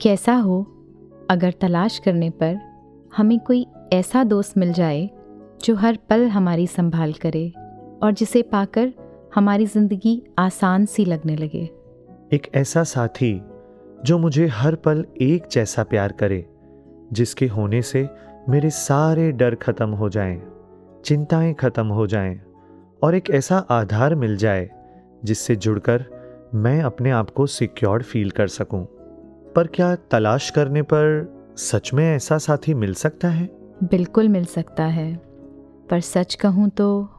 कैसा हो अगर तलाश करने पर हमें कोई ऐसा दोस्त मिल जाए जो हर पल हमारी संभाल करे और जिसे पाकर हमारी ज़िंदगी आसान सी लगने लगे एक ऐसा साथी जो मुझे हर पल एक जैसा प्यार करे जिसके होने से मेरे सारे डर खत्म हो जाएँ, चिंताएँ खत्म हो जाएँ और एक ऐसा आधार मिल जाए जिससे जुड़कर मैं अपने आप को सिक्योर फील कर सकूँ। पर क्या तलाश करने पर सच में ऐसा साथी मिल सकता है? बिल्कुल मिल सकता है पर सच कहूँ तो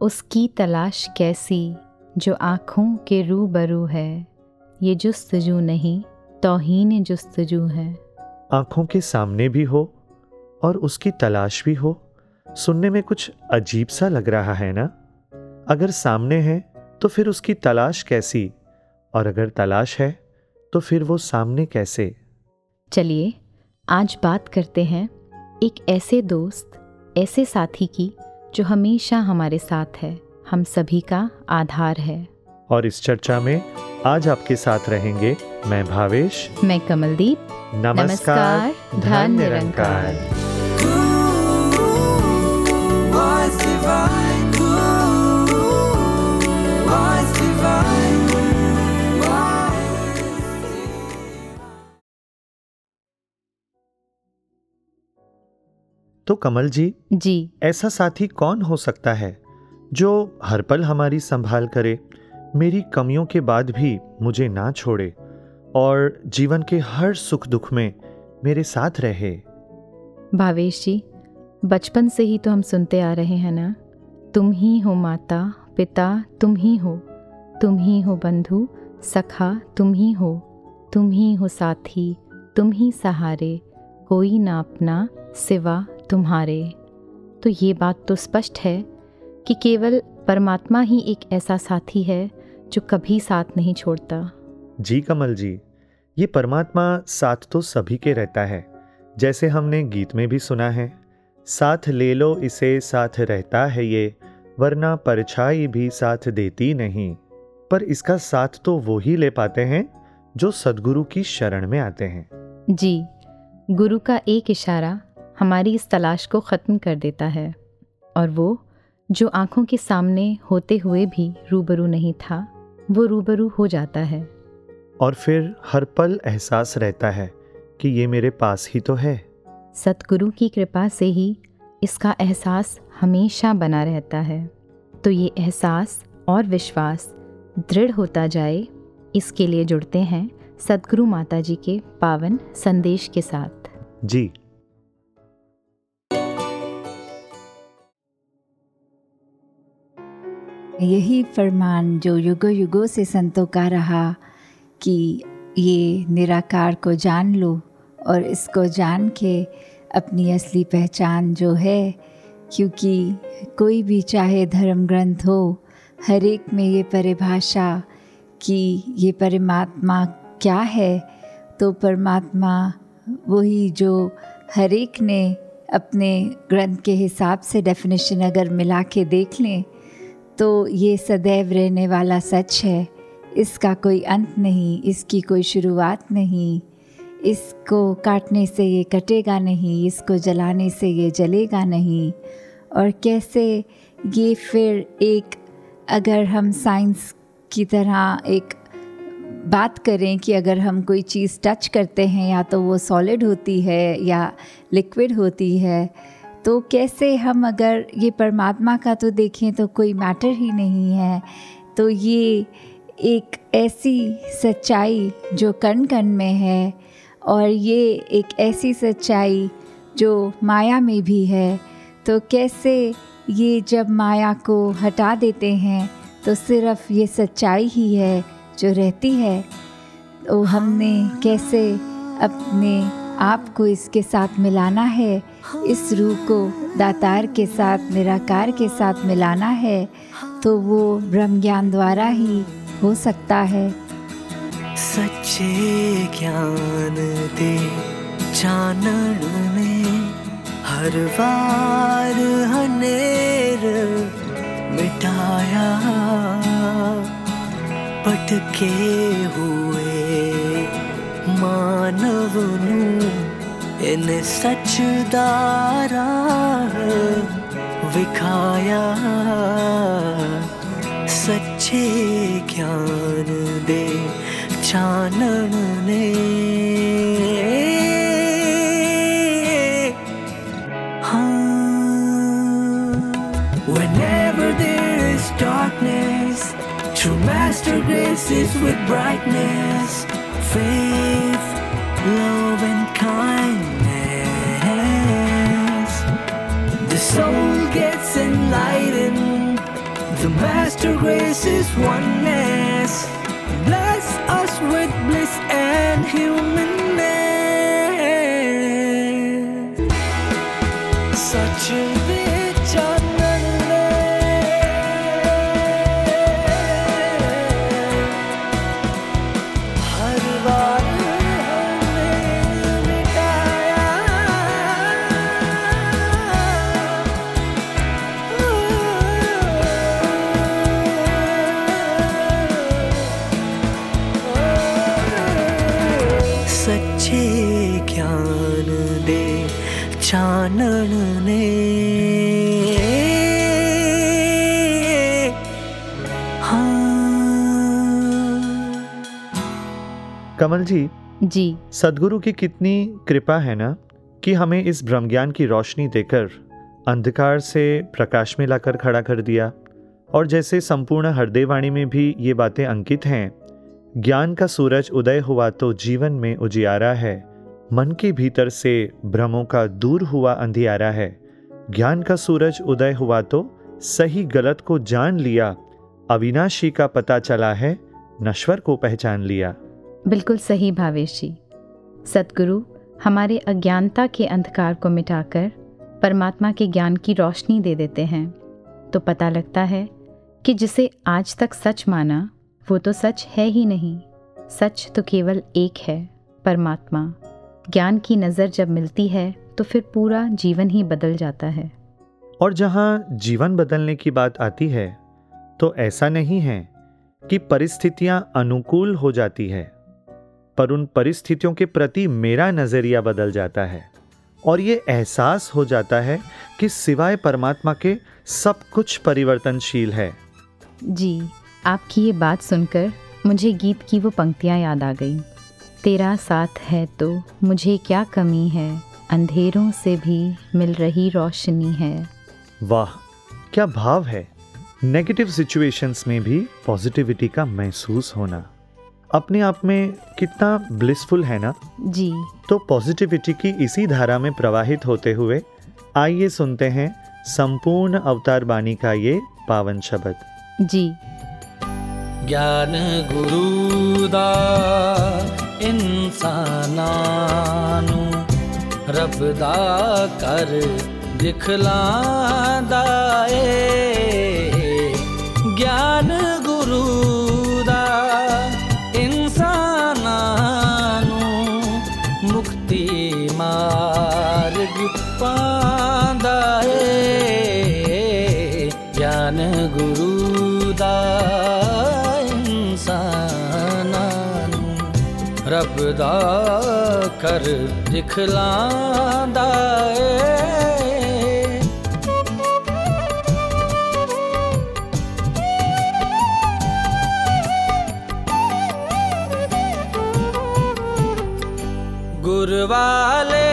उसकी तलाश कैसी जो आँखों के रूबरू है? ये जुस्तजू नहीं तोहीन जुस्तजू है। आँखों के सामने भी हो और उसकी तलाश भी हो सुनने में कुछ अजीब सा लग रहा है ना? अगर सामने है तो फिर उसकी तलाश कैसी? और अगर तलाश है तो फिर वो सामने कैसे चलिए आज बात करते हैं एक ऐसे दोस्त ऐसे साथी की जो हमेशा हमारे साथ है हम सभी का आधार है और इस चर्चा में आज आपके साथ रहेंगे मैं भावेश मैं कमलदीप नमस्कार, धन निरंकार Was तो कमल जी जी। ऐसा साथी कौन हो सकता है जो हर पल हमारी संभाल करे मेरी कमियों के बाद भी मुझे ना छोड़े और जीवन के हर सुख दुख में मेरे साथ रहे? भावेश जी बचपन से ही तो हम सुनते आ रहे हैं ना? तुम ही हो माता पिता तुम ही हो। तुम ही हो बंधु सखा तुम ही हो। तुम ही हो साथी तुम ही सहारे। कोई ना अपना सिवा तुम्हारे। तो ये बात तो स्पष्ट है कि केवल परमात्मा ही एक ऐसा साथी है जो कभी साथ नहीं छोड़ता। जी कमल जी ये परमात्मा साथ तो सभी के रहता है जैसे हमने गीत में भी सुना है। साथ ले लो इसे साथ रहता है ये वरना परछाई भी साथ देती नहीं। पर इसका साथ तो वो ही ले पाते हैं जो सदगुरु की शरण में आते हैं। जी गुरु का एक इशारा हमारी इस तलाश को ख़त्म कर देता है। और वो जो आँखों के सामने होते हुए भी रूबरू नहीं था वो रूबरू हो जाता है। और फिर हर पल एहसास रहता है कि ये मेरे पास ही तो है। सतगुरु की कृपा से ही इसका एहसास हमेशा बना रहता है। तो ये एहसास और विश्वास दृढ़ होता जाए इसके लिए जुड़ते हैं सतगुरु माता जी के पावन संदेश के साथ। जी। यही फरमान जो युगो युगों से संतों का रहा कि ये निराकार को जान लो और इसको जान के अपनी असली पहचान जो है, क्योंकि कोई भी चाहे धर्म ग्रंथ हो, हर एक में ये परिभाषा कि ये परमात्मा क्या है तो परमात्मा वही जो हर एक ने अपने ग्रंथ के हिसाब से डेफिनेशन अगर मिला के देख लें तो ये सदैव रहने वाला सच है। इसका कोई अंत नहीं, इसकी कोई शुरुआत नहीं। इसको काटने से ये कटेगा नहीं, इसको जलाने से ये जलेगा नहीं। और कैसे ये फिर एक, अगर हम साइंस की तरह एक बात करें कि अगर हम कोई चीज़ टच करते हैं या तो वो सॉलिड होती है या लिक्विड होती है तो कैसे हम अगर ये परमात्मा का तो देखें तो कोई मैटर ही नहीं है। तो ये एक ऐसी सच्चाई जो कण कण में है और ये एक ऐसी सच्चाई जो माया में भी है। तो कैसे ये जब माया को हटा देते हैं तो सिर्फ़ ये सच्चाई ही है जो रहती है। तो हमने कैसे अपने आप को इसके साथ मिलाना है। इस रूह को दातार के साथ, निराकार के साथ मिलाना है तो वो ब्रह्म ज्ञान द्वारा ही हो सकता है। सच्चे ज्ञान दे जानन में, हर बार हनेर मिटाया, पटके हुए मान इन सचदारा विखाया सच्चे ज्ञान दे चानन ने Whenever there is darkness, true master graces with brightness, faith, master graces oneness. Bless us with bliss and humanness. Such a कमल जी जी। सदगुरु की कितनी कृपा है ना कि हमें इस ब्रह्म ज्ञान की रोशनी देकर अंधकार से प्रकाश में लाकर खड़ा कर दिया। और जैसे संपूर्ण हृदयवाणी में भी ये बातें अंकित हैं ज्ञान का सूरज उदय हुआ तो जीवन में उजियारा है मन के भीतर से भ्रमों का दूर हुआ अंधियारा है। ज्ञान का सूरज उदय हुआ तो सही गलत को जान लिया अविनाशी का पता चला है नश्वर को पहचान लिया। बिल्कुल सही भावेश। जी सतगुरु हमारे अज्ञानता के अंधकार को मिटाकर परमात्मा के ज्ञान की रोशनी दे देते हैं। तो पता लगता है कि जिसे आज तक सच माना, वो तो सच है ही नहीं। सच तो केवल एक है, परमात्मा। ज्ञान की नज़र जब मिलती है तो फिर पूरा जीवन ही बदल जाता है। और जहाँ जीवन बदलने की बात आती है तो ऐसा नहीं है कि परिस्थितियाँ अनुकूल हो जाती है। पर उन परिस्थितियों के प्रति मेरा नज़रिया बदल जाता है और ये एहसास हो जाता है कि सिवाय परमात्मा के सब कुछ परिवर्तनशील है। जी आपकी ये बात सुनकर मुझे गीत की वो पंक्तियाँ याद आ गई। तेरा साथ है तो मुझे क्या कमी है? अंधेरों से भी मिल रही रोशनी है। वाह क्या भाव है। नेगेटिव सिचुएशंस में भी पॉजिटिविटी का महसूस होना। अपने आप में कितना ब्लिसफुल है ना? जी। तो पॉजिटिविटी की इसी धारा में प्रवाहित होते हुए आइए सुनते हैं संपूर्ण अवतार बाणी का ये पावन शब्द। जी। ज्ञान गुरुदा इंसानानु रबदा कर दिखला दाए ਰੱਬ ਦਾ ਕਰ ਦਿਖਲਾਂਦਾ ਏ। ਗੁਰਵਾਲੇ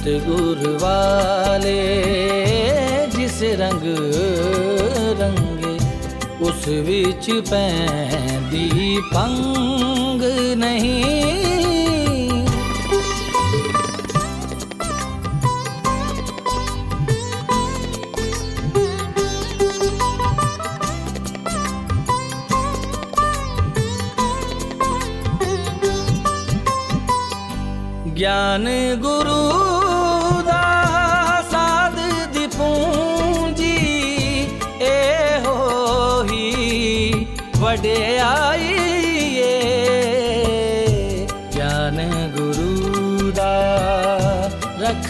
सतगुर वाले जिस रंग रंगे उस विच पैंदी पंग नहीं। ज्ञान गुरु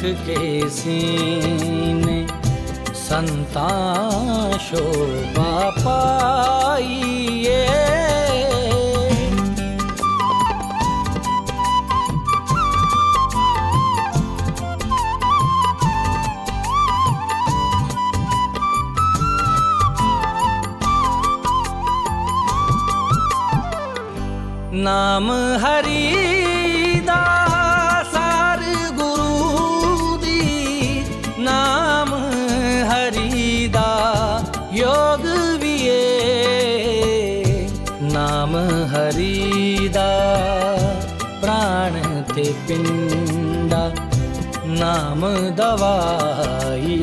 के सीने संता शोभा पाई नाम दवाई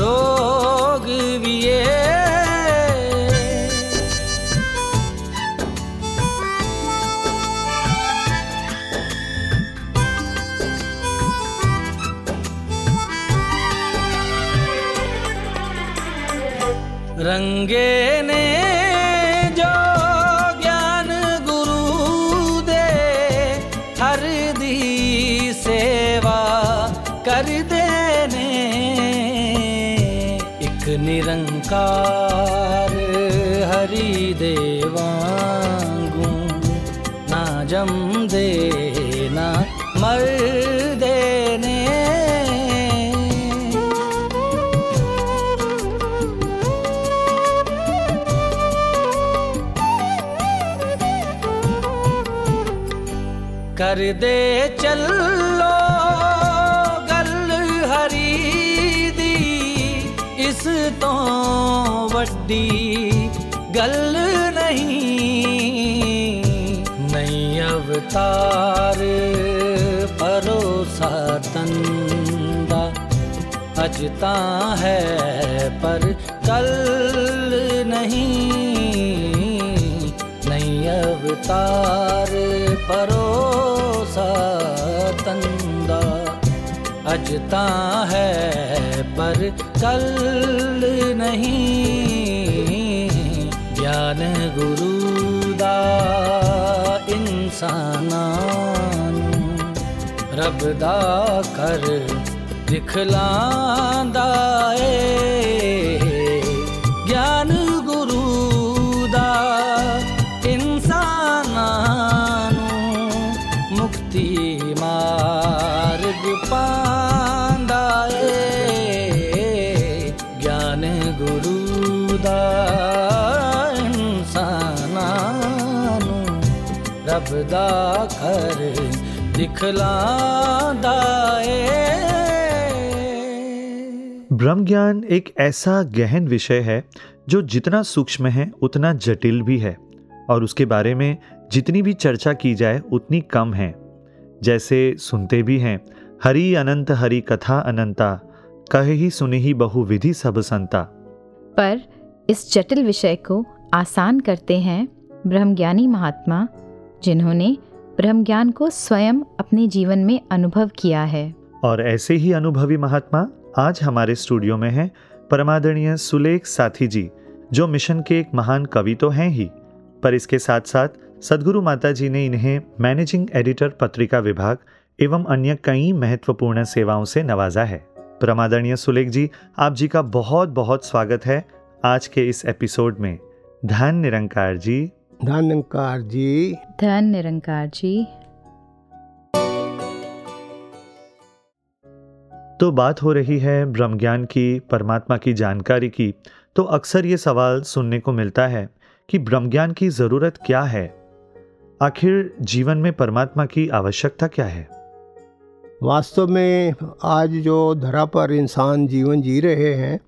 रोग विए रंगे जम देना मर देने कर दे चलो गल हरी दी इस तो वड्डी गल नहीं नहीं अवतार परोसा तंदा। अजता है पर कल नहीं। नहीं अवतार परोसा तंदा। अजता है पर कल नहीं। ज्ञान गुरु दा इंसाना रब दा कर दिखलांदा ਏ ਰੱਬ ਦਾ ਕਰ ਦਿਖਲਾਂਦਾ ਏ ब्रह्म ज्ञान एक ऐसा गहन विषय है जो जितना सूक्ष्म है उतना जटिल भी है और उसके बारे में जितनी भी चर्चा की जाए उतनी कम है जैसे सुनते भी हैं हरि अनंत हरि कथा अनंता कहे ही सुने ही बहुविधि सब संता पर इस जटिल विषय को आसान करते हैं ब्रह्मज्ञानी महात्मा जिन्होंने ब्रह्म ज्ञान को स्वयं अपने जीवन में अनुभव किया है। और ऐसे ही अनुभवी महात्मा आज हमारे स्टूडियो में हैं परमादरणीय सुलेख साथी जी, जो मिशन के एक महान कवि तो हैं ही। पर इसके साथ साथ सदगुरु माता जी ने इन्हें मैनेजिंग एडिटर पत्रिका विभाग एवं अन्य कई महत्वपूर्ण सेवाओं से नवाजा है। परमादरणीय सुलेख जी, आप जी का बहुत बहुत स्वागत है आज के इस एपिसोड में। धन निरंकार जी। धनकार जी। धन निरंकार जी। तो बात हो रही है ब्रह्म ज्ञान की परमात्मा की जानकारी की। तो अक्सर ये सवाल सुनने को मिलता है कि ब्रह्म ज्ञान की ज़रूरत क्या है? आखिर जीवन में परमात्मा की आवश्यकता क्या है? वास्तव में आज जो धरा पर इंसान जीवन जी रहे हैं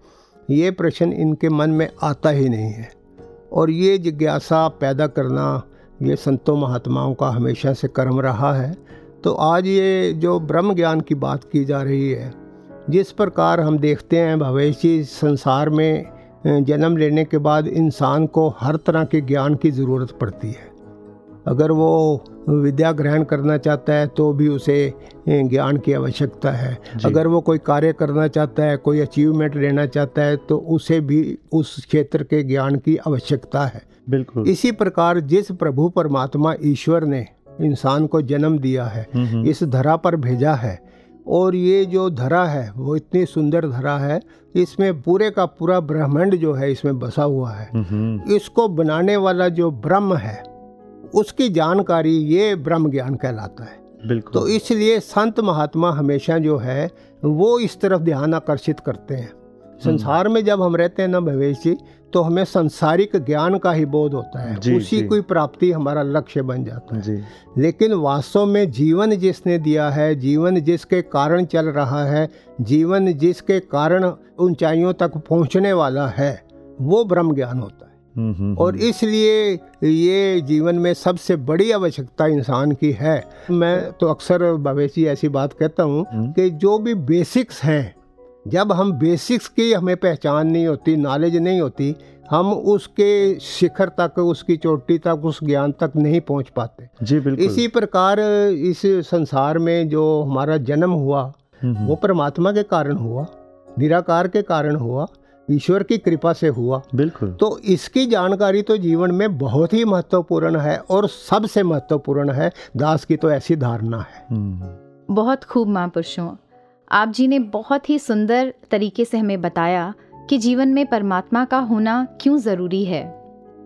ये प्रश्न इनके मन में आता ही नहीं है। और ये जिज्ञासा पैदा करना ये संतों महात्माओं का हमेशा से कर्म रहा है। तो आज ये जो ब्रह्म ज्ञान की बात की जा रही है, जिस प्रकार हम देखते हैं भविष्य संसार में जन्म लेने के बाद इंसान को हर तरह के ज्ञान की ज़रूरत पड़ती है। अगर वो विद्या ग्रहण करना चाहता है तो भी उसे ज्ञान की आवश्यकता है। अगर वो कोई कार्य करना चाहता है कोई अचीवमेंट लेना चाहता है तो उसे भी उस क्षेत्र के ज्ञान की आवश्यकता है। बिल्कुल। इसी प्रकार जिस प्रभु परमात्मा ईश्वर ने इंसान को जन्म दिया है हम्म, हम्म, इस धरा पर भेजा है और ये जो धरा है वो इतनी सुंदर धरा है इसमें पूरे का पूरा ब्रह्मांड जो है इसमें बसा हुआ है। हम्म, इसको बनाने वाला जो ब्रह्म है उसकी जानकारी ये ब्रह्म ज्ञान कहलाता है। बिल्कुल। तो इसलिए संत महात्मा हमेशा जो है वो इस तरफ़ ध्यान आकर्षित करते हैं। संसार में जब हम रहते हैं ना भवेश जी तो हमें संसारिक ज्ञान का ही बोध होता है। जी, उसी जी। की प्राप्ति हमारा लक्ष्य बन जाता है। लेकिन वास्तव में जीवन जिसने दिया है जीवन जिसके कारण चल रहा है जीवन जिसके कारण ऊंचाइयों तक पहुँचने वाला है वो ब्रह्म ज्ञान होता है। हम्म, हम्म, और इसलिए ये जीवन में सबसे बड़ी आवश्यकता इंसान की है। मैं तो अक्सर भवेशी ऐसी बात कहता हूँ हम्म। कि जो भी बेसिक्स हैं जब हम बेसिक्स की हमें पहचान नहीं होती नॉलेज नहीं होती हम उसके शिखर तक उसकी चोटी तक उस ज्ञान तक नहीं पहुँच पाते। जी बिल्कुल। इसी प्रकार इस संसार में जो हमारा जन्म हुआ वो परमात्मा के कारण हुआ निराकार के कारण हुआ ईश्वर की कृपा से हुआ। बिल्कुल। तो इसकी जानकारी तो जीवन में बहुत ही महत्वपूर्ण है और सबसे महत्वपूर्ण है दास की तो ऐसी धारणा है। हम्म, बहुत खूब महापुरुषों आप जी ने बहुत ही सुंदर तरीके से हमें बताया कि जीवन में परमात्मा का होना क्यों ज़रूरी है।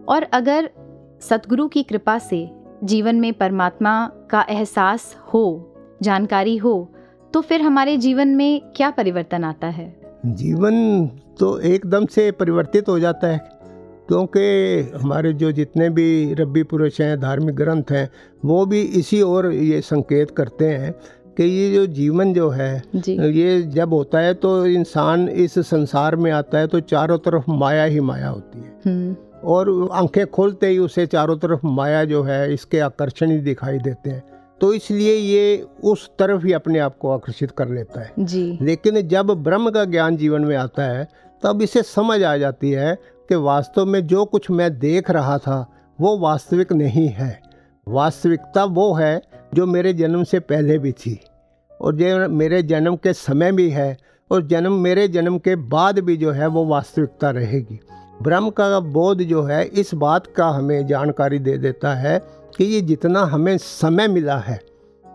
और अगर सतगुरु की कृपा से जीवन में परमात्मा का एहसास हो जानकारी हो तो फिर हमारे जीवन में क्या परिवर्तन आता है? जीवन तो एकदम से परिवर्तित हो जाता है क्योंकि हमारे जो जितने भी रब्बी पुरुष हैं धार्मिक ग्रंथ हैं वो भी इसी ओर ये संकेत करते हैं कि ये जो जीवन जो है जी। ये जब होता है तो इंसान इस संसार में आता है तो चारों तरफ़ माया ही माया होती है। हम्म। और आँखें खोलते ही उसे चारों तरफ़ माया जो है इसके आकर्षण ही दिखाई देते हैं। तो इसलिए ये उस तरफ़ ही अपने आप को आकर्षित कर लेता है। जी। लेकिन जब ब्रह्म का ज्ञान जीवन में आता है तब इसे समझ आ जाती है कि वास्तव में जो कुछ मैं देख रहा था वो वास्तविक नहीं है। वास्तविकता वो है जो मेरे जन्म से पहले भी थी और जो मेरे जन्म के समय भी है और जन्म मेरे जन्म के बाद भी जो है वो वास्तविकता रहेगी। ब्रह्म का बोध जो है इस बात का हमें जानकारी दे देता है कि ये जितना हमें समय मिला है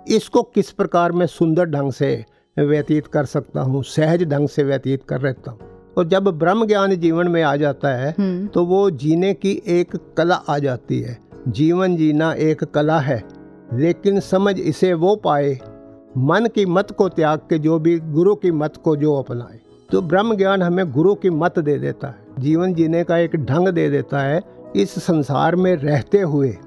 इसको किस प्रकार मैं सुंदर ढंग से व्यतीत कर सकता हूँ सहज ढंग से व्यतीत कर रहता हूँ? और जब ब्रह्म ज्ञान जीवन में आ जाता है हम्म। तो वो जीने की एक कला आ जाती है। जीवन जीना एक कला है लेकिन समझ इसे वो पाए मन की मत को त्याग के जो भी गुरु की मत को जो अपनाए। तो ब्रह्म ज्ञान हमें गुरु की मत दे देता है। जीवन जीने का एक ढंग दे देता है इस संसार में रहते हुए।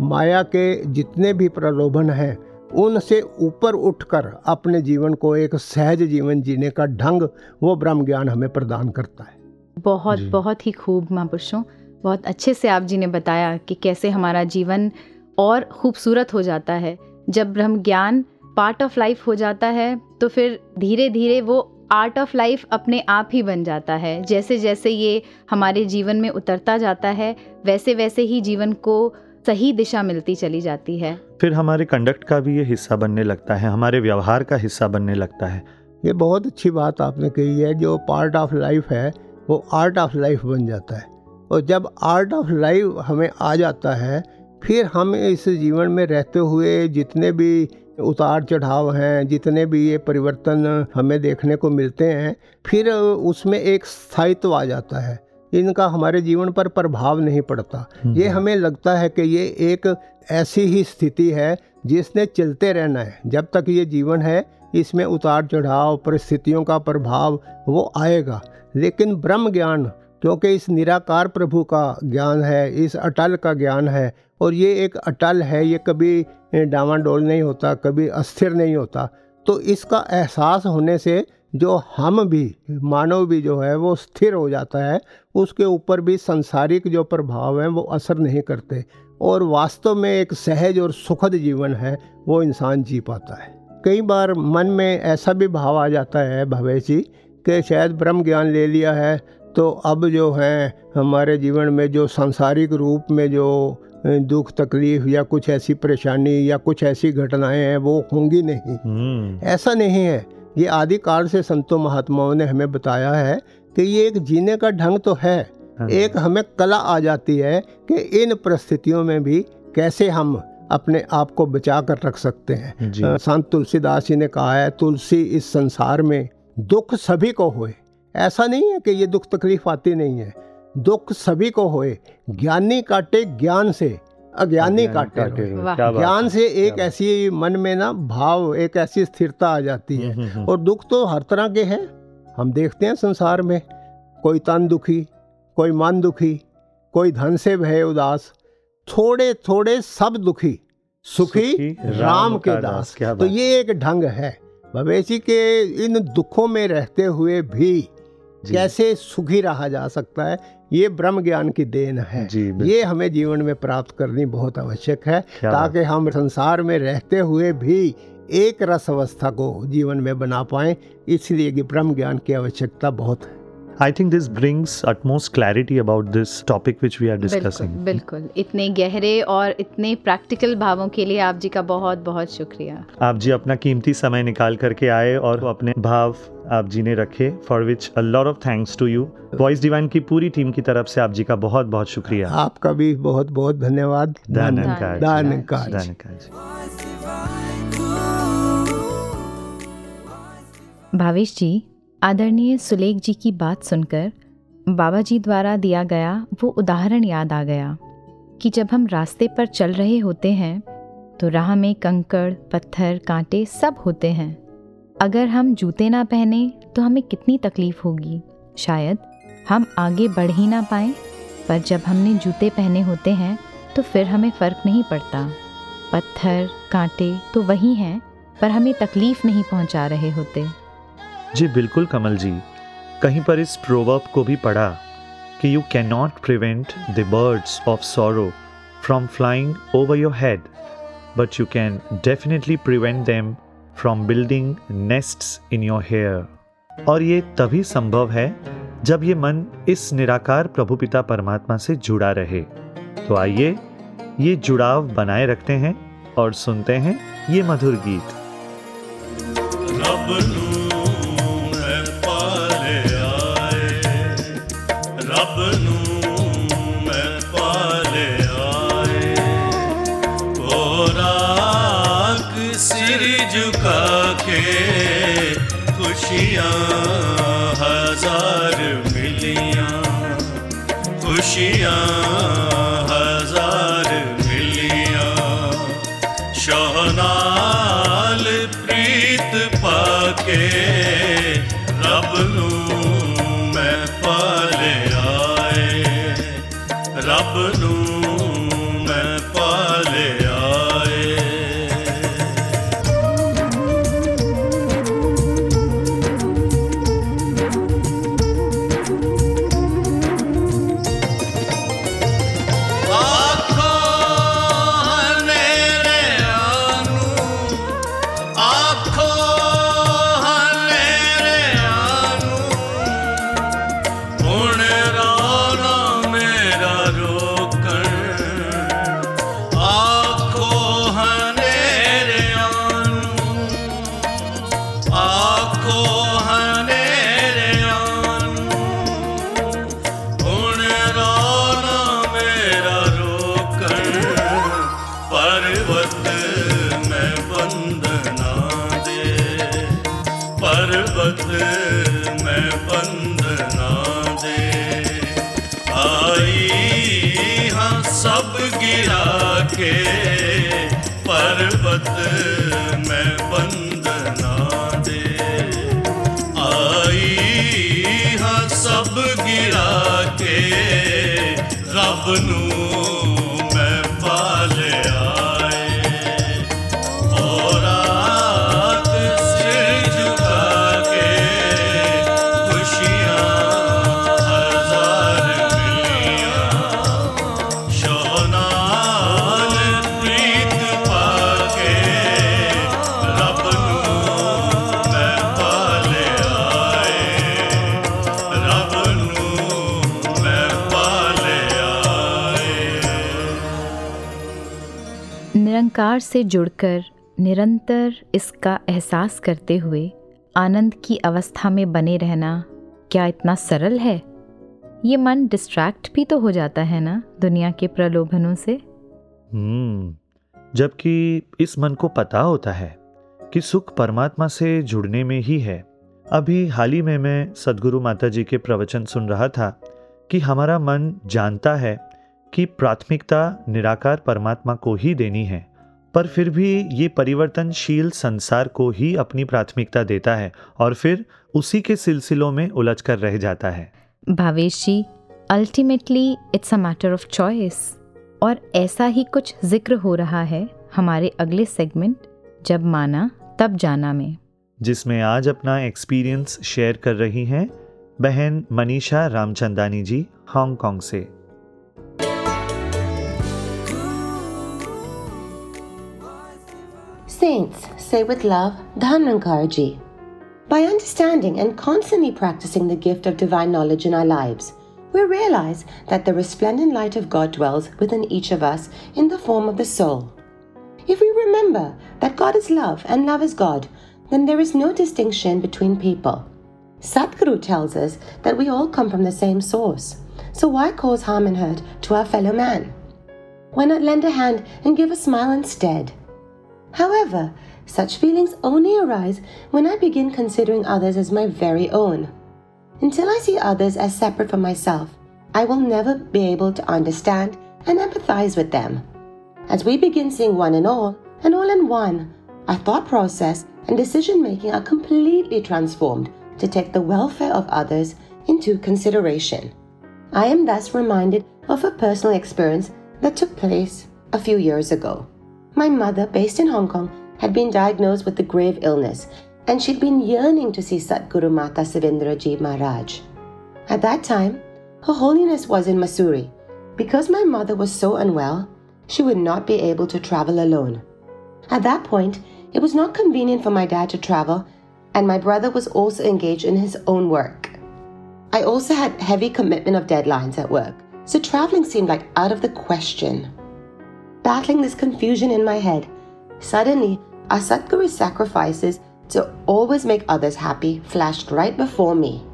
माया के जितने भी प्रलोभन हैं उनसे ऊपर उठकर अपने जीवन को एक सहज जीवन जीने का ढंग वो ब्रह्म ज्ञान हमें प्रदान करता है। बहुत बहुत ही खूब महापुरुषों बहुत अच्छे से आप जी ने बताया कि कैसे हमारा जीवन और खूबसूरत हो जाता है। जब ब्रह्म ज्ञान पार्ट ऑफ़ लाइफ हो जाता है तो फिर धीरे धीरे वो आर्ट ऑफ़ लाइफ अपने आप ही बन जाता है। जैसे जैसे ये हमारे जीवन में उतरता जाता है वैसे वैसे ही जीवन को सही दिशा मिलती चली जाती है। फिर हमारे कंडक्ट का भी ये हिस्सा बनने लगता है हमारे व्यवहार का हिस्सा बनने लगता है। ये बहुत अच्छी बात आपने कही है जो पार्ट ऑफ़ लाइफ है वो आर्ट ऑफ़ लाइफ बन जाता है। और जब आर्ट ऑफ़ लाइफ हमें आ जाता है फिर हम इस जीवन में रहते हुए जितने भी उतार चढ़ाव हैं जितने भी ये परिवर्तन हमें देखने को मिलते हैं फिर उसमें एक स्थायित्व आ जाता है। इनका हमारे जीवन पर प्रभाव नहीं पड़ता। ये हमें लगता है कि ये एक ऐसी ही स्थिति है जिसने चलते रहना है। जब तक ये जीवन है इसमें उतार चढ़ाव परिस्थितियों का प्रभाव वो आएगा। लेकिन ब्रह्म ज्ञान क्योंकि इस निराकार प्रभु का ज्ञान है इस अटल का ज्ञान है और ये एक अटल है ये कभी डावाडोल नहीं होता कभी अस्थिर नहीं होता तो इसका एहसास होने से जो हम भी मानव भी जो है वो स्थिर हो जाता है। उसके ऊपर भी संसारिक जो प्रभाव हैं वो असर नहीं करते। और वास्तव में एक सहज और सुखद जीवन है वो इंसान जी पाता है। कई बार मन में ऐसा भी भाव आ जाता है भवेश जी कि शायद ब्रह्म ज्ञान ले लिया है तो अब जो है हमारे जीवन में जो सांसारिक रूप में जो दुख तकलीफ़ या कुछ ऐसी परेशानी या कुछ ऐसी घटनाएँ हैं वो होंगी नहीं। हम्म, ऐसा नहीं है। ये आदिकाल से संतों महात्माओं ने हमें बताया है कि ये एक जीने का ढंग तो है। हाँ। एक हमें कला आ जाती है कि इन परिस्थितियों में भी कैसे हम अपने आप को बचा कर रख सकते हैं। संत तुलसीदास जी ने कहा है तुलसी इस संसार में दुख सभी को होए। ऐसा नहीं है कि ये दुख तकलीफ़ आती नहीं है। दुख सभी को होए। ज्ञानी काटे ज्ञान से। अज्ञानी काटे ज्ञान से एक ऐसी मन में ना भाव एक ऐसी स्थिरता आ जाती है। हम्म, हम्म, और दुख तो हर तरह के हैं। हम देखते हैं संसार में कोई तन दुखी कोई मन दुखी कोई धन से भय उदास थोड़े थोड़े सब दुखी सुखी सुखी राम के दास। तो ये एक ढंग है। भवेशी के इन दुखों में रहते हुए भी। कैसे सुखी रहा जा सकता है ये ब्रह्म ज्ञान की देन है। जी, ये हमें जीवन में प्राप्त करनी बहुत आवश्यक है ताकि हम संसार में रहते हुए भी एक रस अवस्था को जीवन में बना पाएँ इसलिए कि ब्रह्म ज्ञान की आवश्यकता बहुत है। I think this brings utmost clarity about this topic which we are बिल्कुल discussing. बिल्कुल। इतने गहरे और इतने प्रैक्टिकल भावों के लिए आप जी का बहुत बहुत शुक्रिया। आप जी अपना कीमती समय निकाल करके आए और अपने भाव आप जी ने रखे for which a lot of thanks to you Voice Divine की पूरी टीम की तरफ़ से आप जी का बहुत बहुत शुक्रिया। आपका भी बहुत बहुत धन्यवाद भावेश जी आदरणीय सुलेख जी की बात सुनकर बाबा जी द्वारा दिया गया वो उदाहरण याद आ गया कि जब हम रास्ते पर चल रहे होते हैं तो राह में कंकड़ पत्थर कांटे सब होते हैं। अगर हम जूते ना पहने तो हमें कितनी तकलीफ़ होगी? शायद हम आगे बढ़ ही ना पाएँ, पर जब हमने जूते पहने होते हैं तो फिर हमें फ़र्क नहीं पड़ता। पत्थर, कांटे तो वही हैं, पर हमें तकलीफ़ नहीं पहुँचा रहे होते। जी, बिल्कुल कमल जी। कहीं पर इस प्रोवर्ब को भी पढ़ा कि you can not prevent the birds of sorrow from flying over your head but you can definitely prevent them from building nests in your hair और ये तभी संभव है जब ये मन इस निराकार प्रभु पिता परमात्मा से जुड़ा रहे। तो आइए ये जुड़ाव बनाए रखते हैं और सुनते हैं ये मधुर गीत। ਰੱਬ खुशियाँ हज़ार मिलियाँ खुशियाँ। Hey. निरंकार से जुड़कर निरंतर इसका एहसास करते हुए आनंद की अवस्था में बने रहना क्या इतना सरल है? ये मन डिस्ट्रैक्ट भी तो हो जाता है ना दुनिया के प्रलोभनों से? हम्म जबकि इस मन को पता होता है कि सुख परमात्मा से जुड़ने में ही है। अभी हाल ही में मैं सदगुरु माता जी के प्रवचन सुन रहा था कि हमारा मन जानता है कि प्राथमिकता निराकार परमात्मा को ही देनी है। पर फिर भी ये परिवर्तनशील संसार को ही अपनी प्राथमिकता देता है और फिर उसी के सिलसिलों में उलझ कर रह जाता है। Bhavesh ji ultimately it's a matter of choice और ऐसा ही कुछ ज़िक्र हो रहा है हमारे अगले सेगमेंट जब माना तब जाना में। जिसमें आज अपना एक्सपीरियंस शेयर कर रही हैं बहन मनीषा रामचंदानी जी हांगकांग से। Saints say with love, Dhanankarji. By understanding and constantly practicing the gift of divine knowledge in our lives, we realize that the resplendent light of God dwells within each of us in the form of the soul. If we remember that God is love and love is God, then there is no distinction between people. Sadhguru tells us that we all come from the same source, so why cause harm and hurt to our fellow man? Why not lend a hand and give a smile instead? However, such feelings only arise when I begin considering others as my very own. Until I see others as separate from myself, I will never be able to understand and empathize with them. As we begin seeing one and all, and all in one, our thought process and decision making are completely transformed to take the welfare of others into consideration. I am thus reminded of a personal experience that took place a few years ago. My mother, based in Hong Kong, had been diagnosed with a grave illness, and she'd been yearning to see Satguru Mata Savindraji Maharaj. At that time, Her Holiness was in Masuri. Because my mother was so unwell, she would not be able to travel alone. At that point, it was not convenient for my dad to travel, and my brother was also engaged in his own work. I also had heavy commitment of deadlines at work, so traveling seemed like out of the question. Battling this confusion in my head, suddenly our Satguru's sacrifices to always make others happy flashed right before me.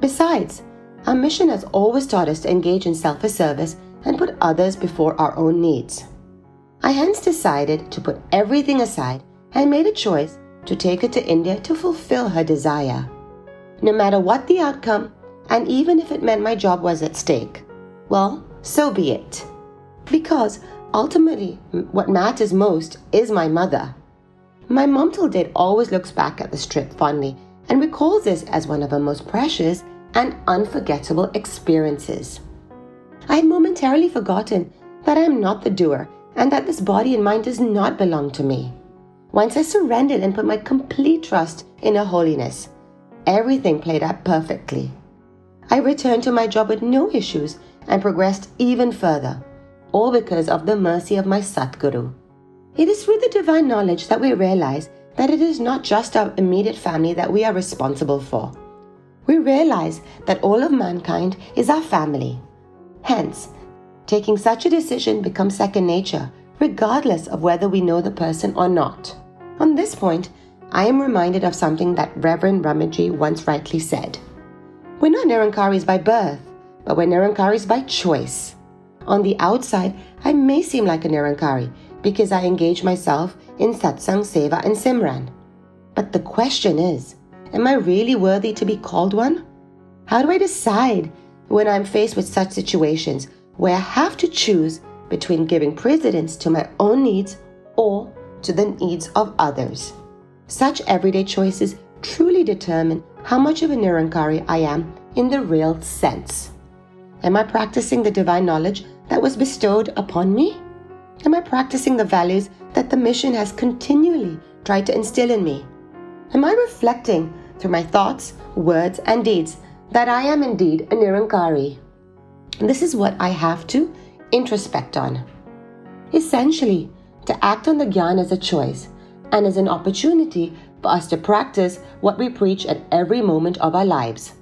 Besides, our mission has always taught us to engage in selfish service and put others before our own needs. I hence decided to put everything aside and made a choice to take her to India to fulfill her desire. No matter what the outcome, and even if it meant my job was at stake, well, so be it. Because ultimately, what matters most is my mother. My mom till date always looks back at this trip fondly and recalls this as one of her most precious and unforgettable experiences. I had momentarily forgotten that I am not the doer and that this body and mind does not belong to me. Once I surrendered and put my complete trust in Her Holiness, everything played out perfectly. I returned to my job with no issues and progressed even further, all because of the mercy of my Satguru. It is through the divine knowledge that we realize that it is not just our immediate family that we are responsible for. We realize that all of mankind is our family. Hence, taking such a decision becomes second nature, regardless of whether we know the person or not. On this point, I am reminded of something that Reverend Ramaji once rightly said. We're not Nirankaris by birth, but we're Nirankaris by choice. On the outside, I may seem like a Nirankari because I engage myself in satsang, seva, and simran. But the question is, am I really worthy to be called one? How do I decide when I'm faced with such situations where I have to choose between giving precedence to my own needs or to the needs of others? Such everyday choices truly determine how much of a Nirankari I am in the real sense. Am I practicing the divine knowledge that was bestowed upon me? Am I practicing the values that the mission has continually tried to instill in me? Am I reflecting through my thoughts, words, and deeds that I am indeed a Nirankari? This is what I have to introspect on. Essentially, to act on the Gyan is a choice and is an opportunity for us to practice what we preach at every moment of our lives.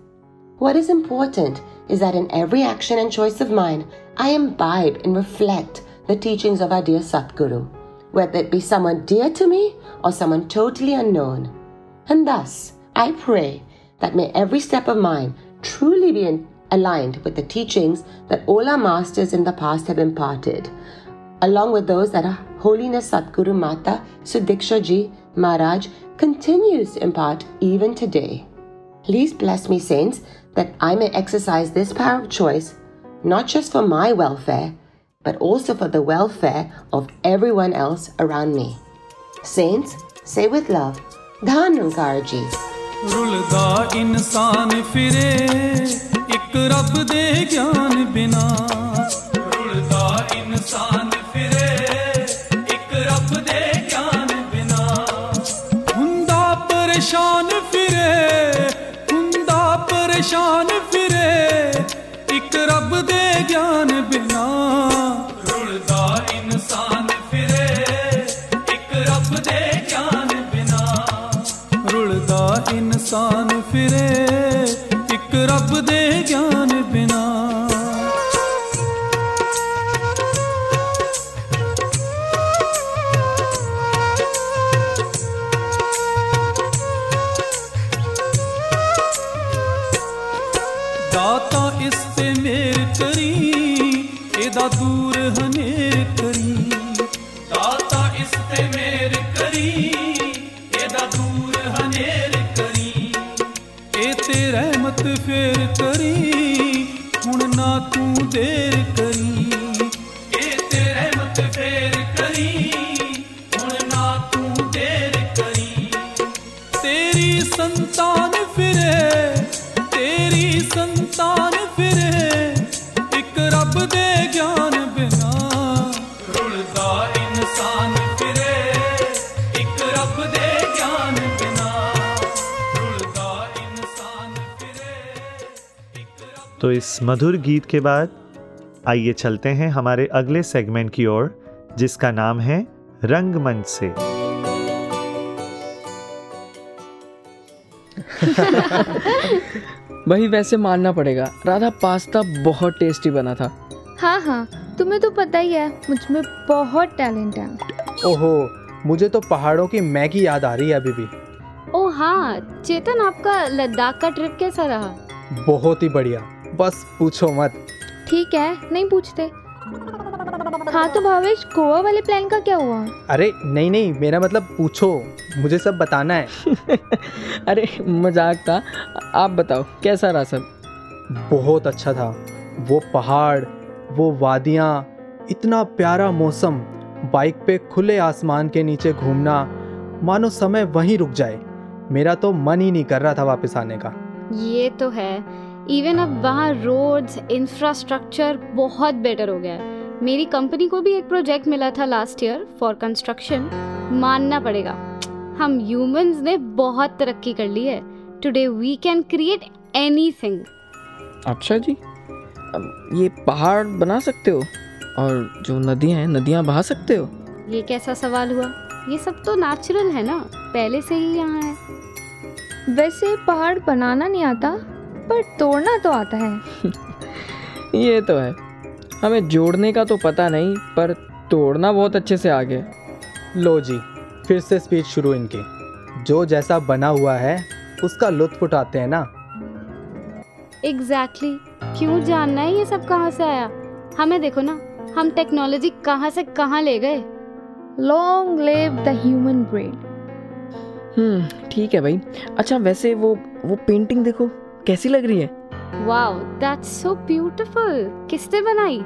What is important is that in every action and choice of mine, I imbibe and reflect the teachings of our dear Satguru, whether it be someone dear to me or someone totally unknown. And thus, I pray that may every step of mine truly be in- aligned with the teachings that all our masters in the past have imparted, along with those that our Holiness Satguru Mata Sudiksha Ji Maharaj continues to impart even today. Please bless me, saints, that I may exercise this power of choice, not just for my welfare, but also for the welfare of everyone else around me. Saints, say with love, Dhanankar Ji. ਰੁਲਦਾ ਇਨਸਾਨ ਫਿਰੇ ਇੱਕ ਰੱਬ ਦੇ ਗਿਆਨ ਬਿਨਾ ਪਰੇਸ਼ਾਨ ਫਿਰੇ, ਇੱਕ ਰੱਬ ਦੇ ਗਿਆਨ ਬਿਨਾ। ਰੁਲਦਾ ਇਨਸਾਨ ਫਿਰੇ, ਇੱਕ ਰੱਬ ਦੇ ਗਿਆਨ ਬਿਨਾ। ਰੁਲਦਾ ਇਨਸਾਨ ਫਿਰੇ, ਇੱਕ ਰੱਬ ਦੇ ਗਿਆਨ ਬਿਨਾ। तो इस मधुर गीत के बाद आइए चलते हैं हमारे अगले सेगमेंट की ओर जिसका नाम है रंगमंच से। भाई वैसे मानना पड़ेगा। राधा पास्ता बहुत टेस्टी बना था। हाँ हाँ तुम्हें तो पता ही है मुझमें बहुत टैलेंट है। ओहो मुझे तो पहाड़ों की मैगी याद आ रही है अभी भी। ओ हाँ चेतन आपका लद्दाख का ट्रिप कैसा रहा? बहुत ही बढ़िया। बस पूछो मत। ठीक है नहीं पूछते। हाँ तो भावेश गोवा वाले प्लान का क्या हुआ? अरे नहीं नहीं मेरा मतलब पूछो मुझे सब बताना है। अरे मज़ाक था। आप बताओ कैसा रहा सब? बहुत अच्छा था। वो पहाड़ वो वादियाँ इतना प्यारा मौसम बाइक पे खुले आसमान के नीचे घूमना मानो समय वहीं रुक जाए। मेरा तो मन ही नहीं कर रहा था वापस आने का। ये तो है। इवन अब वहाँ रोड्स इंफ्रास्ट्रक्चर बहुत बेटर हो गया है। मेरी कंपनी को भी एक प्रोजेक्ट मिला था लास्ट ईयर फॉर कंस्ट्रक्शन मानना पड़ेगा। हम ह्यूमंस ने बहुत तरक्की कर ली है। Today we can create anything अच्छा जी। अब ये पहाड़ बना सकते हो? और जो नदियाँ हैं नदियाँ बहा सकते हो? ये कैसा सवाल हुआ? ये सब तो नेचुरल है ना। पहले से ही यहाँ है। वैसे पहाड़ बनाना नहीं आता। पर तोड़ना तो आता है। ये तो है। हमें जोड़ने का तो पता नहीं पर तोड़ना बहुत अच्छे से आ गए लो जी फिर से स्पीच शुरू इनकी। जो जैसा बना हुआ है उसका लुत्फ उठाते हैं ना। Exactly exactly. क्यों जानना है ये सब कहाँ से आया? हमें देखो ना हम टेक्नोलॉजी कहाँ से कहाँ ले गए? Long live the human brain hmm ठीक है भाई। अच्छा वैसे वो वो पेंटिंग देखो। कैसी लग रही है? वाओ दैट्स सो ब्यूटीफुल किसने बनाई?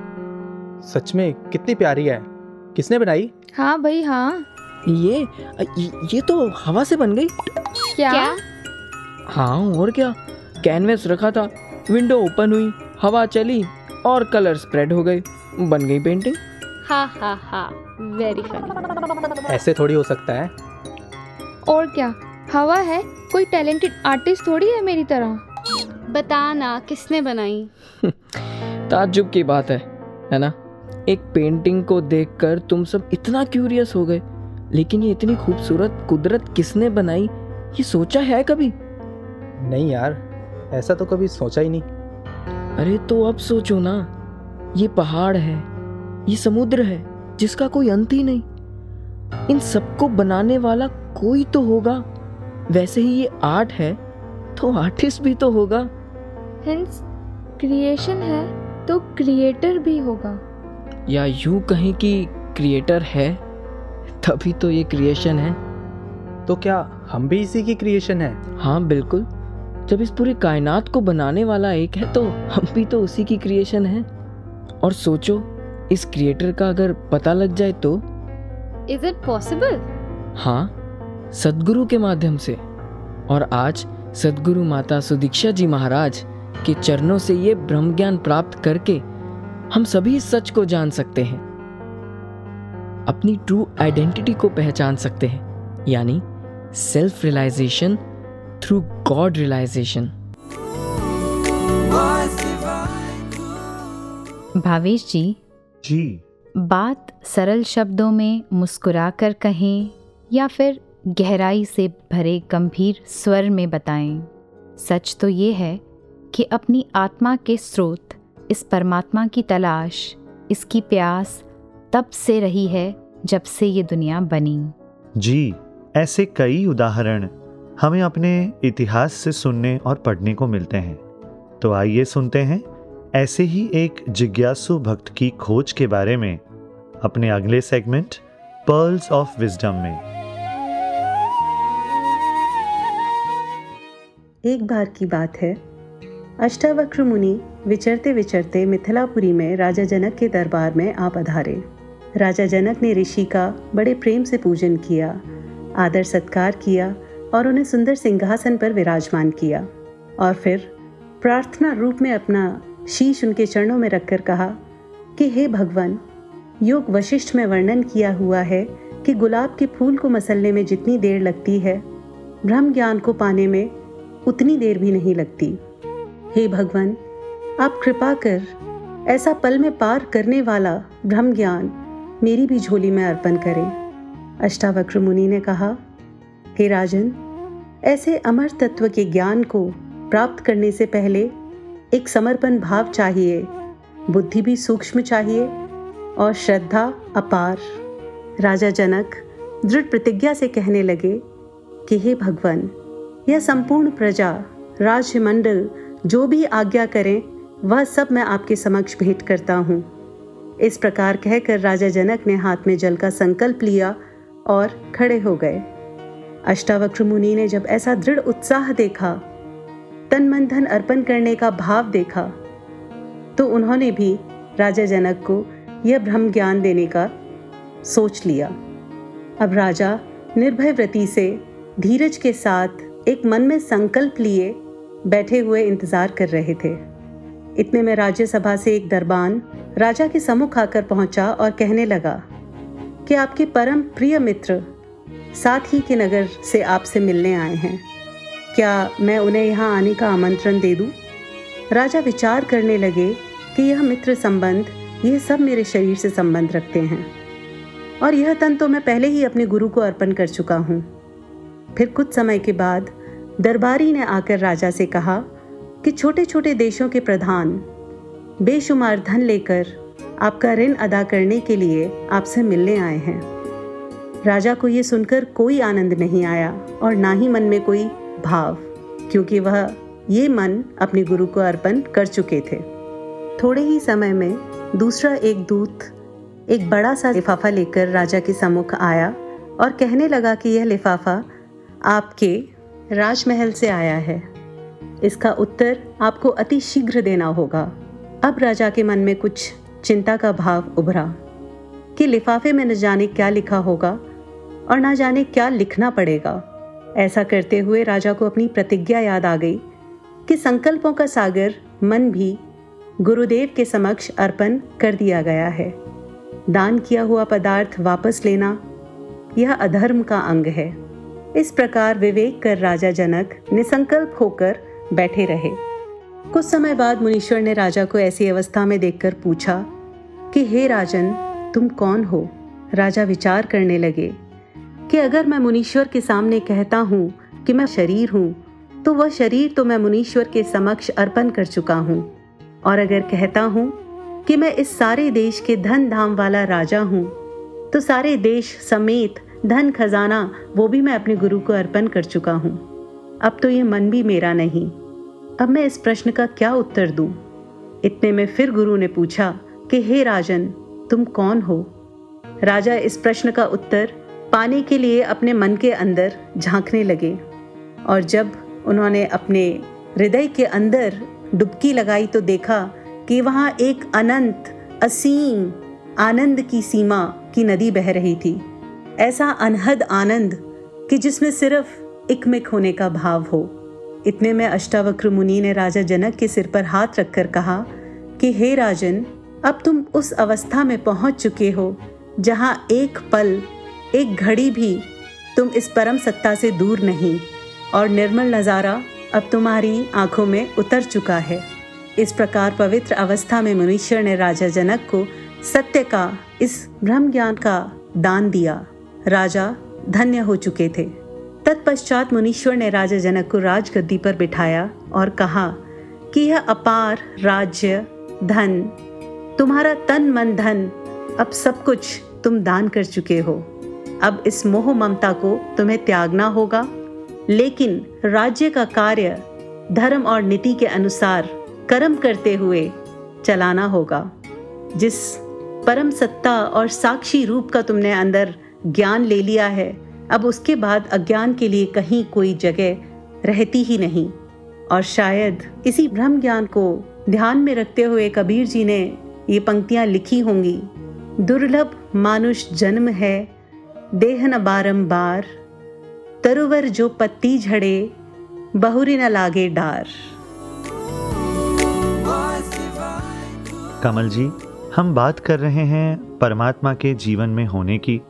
सच में कितनी प्यारी है। किसने बनाई? हाँ भाई हाँ। ये ये तो हवा से बन गई। क्या, क्या? हाँ और क्या। कैनवस रखा था विंडो ओपन हुई हवा चली और कलर स्प्रेड हो गए। बन गई पेंटिंग। हा हा हा वेरी फनी ऐसे थोड़ी हो सकता है। और क्या हवा है कोई टैलेंटेड आर्टिस्ट थोड़ी है मेरी तरह? बता ना किसने बनाई? ताज्जुब की बात है है ना? एक पेंटिंग को देखकर तुम सब इतना क्यूरियस हो गए लेकिन ये इतनी खूबसूरत कुदरत किसने बनाई ये सोचा है कभी? नहीं यार ऐसा तो कभी सोचा ही नहीं। अरे तो अब सोचो ना ये पहाड़ है ये समुद्र है जिसका कोई अंत ही नहीं। इन सबको बनाने वाला कोई तो होगा वैसे ही ये आर्ट है तो आर्टिस्ट भी तो होगा। हिंस क्रिएशन है तो क्रिएटर भी होगा। या यूँ कहें कि क्रिएटर है तभी तो ये क्रिएशन है। तो क्या हम भी इसी की क्रिएशन है? हाँ बिल्कुल। जब इस पूरी कायनात को बनाने वाला एक है तो हम भी तो उसी की क्रिएशन है। और सोचो इस क्रिएटर का अगर पता लग जाए तो? इज़ इट पॉसिबल हाँ सदगुरु के माध्यम से। और आज सदगुरु माता सुदीक्षा जी महाराज के चरणों से ये ब्रह्म ज्ञान प्राप्त करके हम सभी सच को जान सकते हैं। अपनी ट्रू आइडेंटिटी को पहचान सकते हैं यानी self realization through God realization Bhavesh ji ji. बात सरल शब्दों में मुस्कुरा कर कहें या फिर गहराई से भरे गंभीर स्वर में बताएँ सच तो ये है कि अपनी आत्मा के स्रोत इस परमात्मा की तलाश इसकी प्यास तब से रही है जब से ये दुनिया बनी। जी ऐसे कई उदाहरण हमें अपने इतिहास से सुनने और पढ़ने को मिलते हैं। तो आइए सुनते हैं ऐसे ही एक जिज्ञासु भक्त की खोज के बारे में अपने अगले सेगमेंट पर्ल्स ऑफ़ विजडम में। एक बार की बात है अष्टावक्र मुनि विचरते विचरते मिथिलापुरी में राजा जनक के दरबार में आ पधारे राजा जनक ने ऋषि का बड़े प्रेम से पूजन किया, आदर सत्कार किया और उन्हें सुंदर सिंहासन पर विराजमान किया। और फिर प्रार्थना रूप में अपना शीश उनके चरणों में रखकर कहा कि, हे भगवान, योग वशिष्ठ में वर्णन किया हुआ है कि गुलाब के फूल को मसलने में जितनी देर लगती है ब्रह्म ज्ञान को पाने में उतनी देर भी नहीं लगती। हे भगवान, आप कृपा कर ऐसा पल में पार करने वाला ब्रह्म ज्ञान मेरी भी झोली में अर्पण करें। अष्टावक्र मुनि ने कहा, हे राजन, ऐसे अमर तत्व के ज्ञान को प्राप्त करने से पहले एक समर्पण भाव चाहिए, बुद्धि भी सूक्ष्म चाहिए और श्रद्धा अपार। राजा जनक दृढ़ प्रतिज्ञा से कहने लगे कि हे भगवान, यह संपूर्ण प्रजा राजमंडल जो भी आज्ञा करें, वह सब मैं आपके समक्ष भेंट करता हूँ। इस प्रकार कहकर राजा जनक ने हाथ में जल का संकल्प लिया और खड़े हो गए। अष्टावक्र मुनि ने जब ऐसा दृढ़ उत्साह देखा तन मन धन अर्पण करने का भाव देखा तो उन्होंने भी राजा जनक को यह ब्रह्म ज्ञान देने का सोच लिया। अब राजा निर्भय व्रति से धीरज के साथ एक मन में संकल्प लिए बैठे हुए इंतज़ार कर रहे थे। इतने में राज्यसभा से एक दरबान राजा के सम्मुख आकर पहुँचा और कहने लगा कि आपके परम प्रिय मित्र साथ ही के नगर से आपसे मिलने आए हैं। क्या मैं उन्हें यहाँ आने का आमंत्रण दे दूँ? राजा विचार करने लगे कि यह मित्र संबंध, यह सब मेरे शरीर से संबंध रखते हैं। और यह तन तो मैं पहले ही अपने गुरु को अर्पण कर चुका हूँ। फिर कुछ समय के बाद दरबारी ने आकर राजा से कहा कि छोटे छोटे देशों के प्रधान, बेशुमार धन लेकर आपका ऋण अदा करने के लिए आपसे मिलने आए हैं। राजा को ये सुनकर कोई आनंद नहीं आया और ना ही मन में कोई भाव, क्योंकि वह ये मन अपने गुरु को अर्पण कर चुके थे। थोड़े ही समय में दूसरा एक दूत एक बड़ा सा लिफाफा लेकर राजा के सम्मुख आया और कहने लगा कि यह लिफाफा आपके राजमहल से आया है। इसका उत्तर आपको अति शीघ्र देना होगा। अब राजा के मन में कुछ चिंता का भाव उभरा कि लिफाफे में न जाने क्या लिखा होगा और ना जाने क्या लिखना पड़ेगा। ऐसा करते हुए राजा को अपनी प्रतिज्ञा याद आ गई कि संकल्पों का सागर मन भी गुरुदेव के समक्ष अर्पण कर दिया गया है। दान किया हुआ पदार्थ वापस लेना यह अधर्म का अंग है। इस प्रकार विवेक कर राजा जनक निसंकल्प होकर बैठे रहे। कुछ समय बाद मुनीश्वर ने राजा को ऐसी अवस्था में देखकर पूछा कि, हे राजन, तुम कौन हो? राजा विचार करने लगे कि, अगर मैं मुनीश्वर के सामने कहता हूँ कि मैं शरीर हूँ तो वह शरीर तो मैं मुनीश्वर के समक्ष अर्पण कर चुका हूँ। और अगर कहता हूँ कि मैं इस सारे देश के धन धाम वाला राजा हूँ तो सारे देश समेत धन खजाना, वो भी मैं अपने गुरु को अर्पण कर चुका हूँ। अब तो ये मन भी मेरा नहीं। अब मैं इस प्रश्न का क्या उत्तर दूँ? इतने में फिर गुरु ने पूछा कि, हे राजन, तुम कौन हो? राजा इस प्रश्न का उत्तर पाने के लिए अपने मन के अंदर झांकने लगे और जब उन्होंने अपने हृदय के अंदर डुबकी लगाई तो देखा कि वहाँ एक अनंत, असीम, आनंद की सीमा की नदी बह रही थी। ऐसा अनहद आनंद कि जिसमें सिर्फ़ इकमिक होने का भाव हो। इतने में अष्टावक्र मुनि ने राजा जनक के सिर पर हाथ रखकर कहा कि, हे राजन, अब तुम उस अवस्था में पहुँच चुके हो जहाँ एक पल, एक घड़ी भी तुम इस परम सत्ता से दूर नहीं, और निर्मल नज़ारा अब तुम्हारी आँखों में उतर चुका है। इस प्रकार पवित्र अवस्था में मनुष्य ने राजा जनक को सत्य का, इस ब्रह्म ज्ञान का दान दिया। राजा धन्य हो चुके थे। तत्पश्चात मुनीश्वर ने राजा जनक को राजगद्दी पर बिठाया और कहा, कि यह अपार राज्य, धन, तुम्हारा तन मन धन, अब सब कुछ तुम दान कर चुके हो। अब इस मोह ममता को तुम्हें त्यागना होगा। लेकिन राज्य का कार्य, धर्म और नीति के अनुसार कर्म करते हुए चलाना होगा। जिस परम सत्ता और साक्षी रूप का तुमने अंदर ज्ञान ले लिया है, अब उसके बाद अज्ञान के लिए कहीं कोई जगह रहती ही नहीं। और शायद इसी ब्रह्म ज्ञान को ध्यान में रखते हुए कबीर जी ने ये पंक्तियाँ लिखी होंगी। दुर्लभ मानुष जन्म है देह न बारंबार, तरुवर जो पत्ती झड़े, बहुरी न लागे डार। कमल जी, हम बात कर रहे हैं परमात्मा के जीवन में होने की।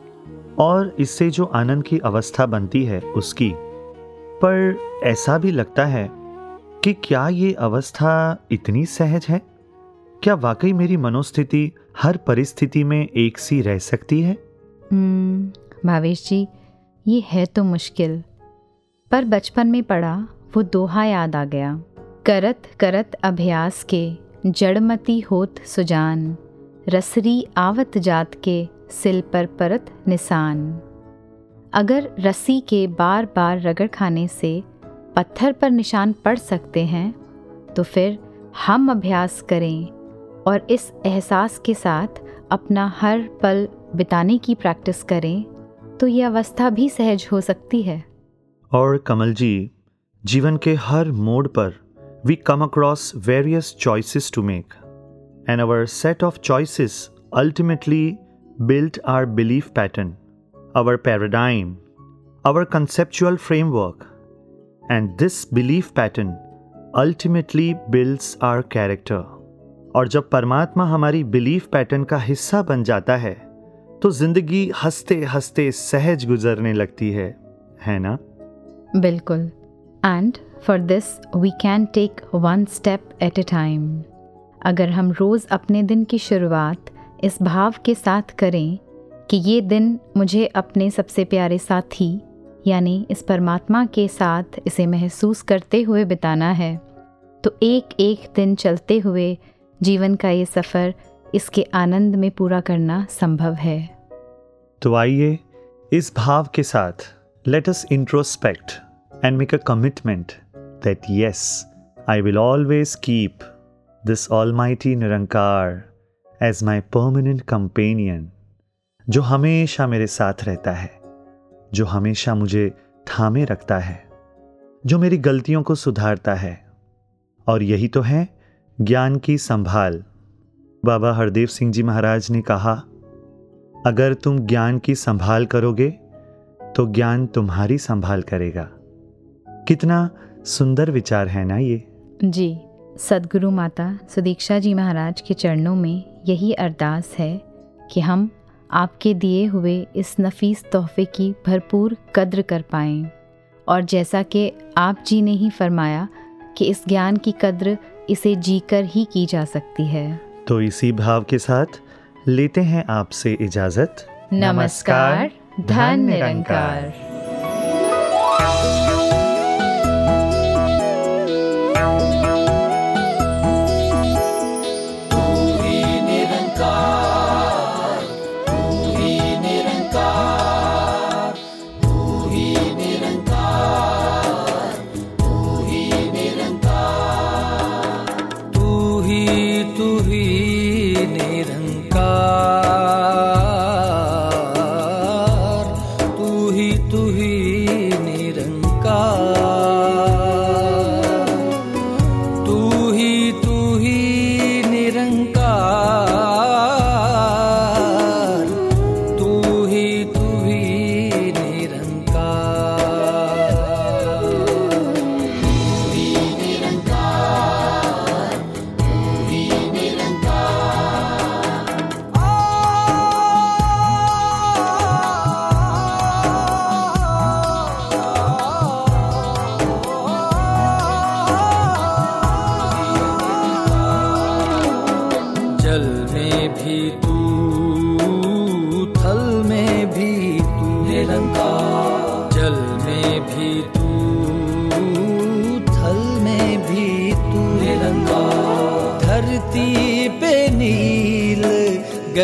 और इससे जो आनंद की अवस्था बनती है उसकी। पर ऐसा भी लगता है कि क्या ये अवस्था इतनी सहज है? क्या वाकई मेरी मनोस्थिति हर परिस्थिति में एक सी रह सकती है? हम्म, भावेश जी ये है तो मुश्किल। पर बचपन में पढ़ा वो दोहा याद आ गया। करत करत अभ्यास के जड़मती होत सुजान। रसरी आवत जात के सिल पर परत निशान अगर रस्सी के बार बार रगड़ खाने से पत्थर पर निशान पड़ सकते हैं तो फिर हम अभ्यास करें और इस एहसास के साथ अपना हर पल बिताने की प्रैक्टिस करें तो ये अवस्था भी सहज हो सकती है। और कमल जी, जीवन के हर मोड़ पर we come across various choices to make and our set of choices ultimately built our belief pattern, our paradigm, our conceptual framework, and this belief pattern ultimately builds our character. और जब परमात्मा हमारी बिलीफ पैटर्न का हिस्सा बन जाता है तो ज़िंदगी हँसते हँसते सहज गुजरने लगती है है ना बिल्कुल and for this we can take one step at a time अगर हम रोज़ अपने दिन की शुरुआत इस भाव के साथ करें कि ये दिन मुझे अपने सबसे प्यारे साथी, यानी इस परमात्मा के साथ इसे महसूस करते हुए बिताना है। तो एक एक दिन चलते हुए जीवन का ये सफ़र इसके आनंद में पूरा करना संभव है। तो आइए इस भाव के साथ let us introspect and make a commitment that yes I will always keep this all Nirankar as my permanent companion जो हमेशा मेरे साथ रहता है, जो हमेशा मुझे थामे रखता है, जो मेरी गलतियों को सुधारता है। और यही तो है ज्ञान की संभाल। बाबा हरदेव सिंह जी महाराज ने कहा, अगर तुम ज्ञान की संभाल करोगे तो ज्ञान तुम्हारी संभाल करेगा। कितना सुंदर विचार है ना ये। जी। सदगुरु माता सुदीक्षा जी महाराज के चरणों में यही अरदास है कि हम आपके दिए हुए इस नफीस तोहफे की भरपूर कद्र कर पाएँ। और जैसा कि आप जी ने ही फरमाया कि इस ज्ञान की कद्र इसे जीकर ही की जा सकती है। तो इसी भाव के साथ लेते हैं आपसे इजाज़त। नमस्कार धन निरंकार।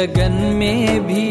गगन में भी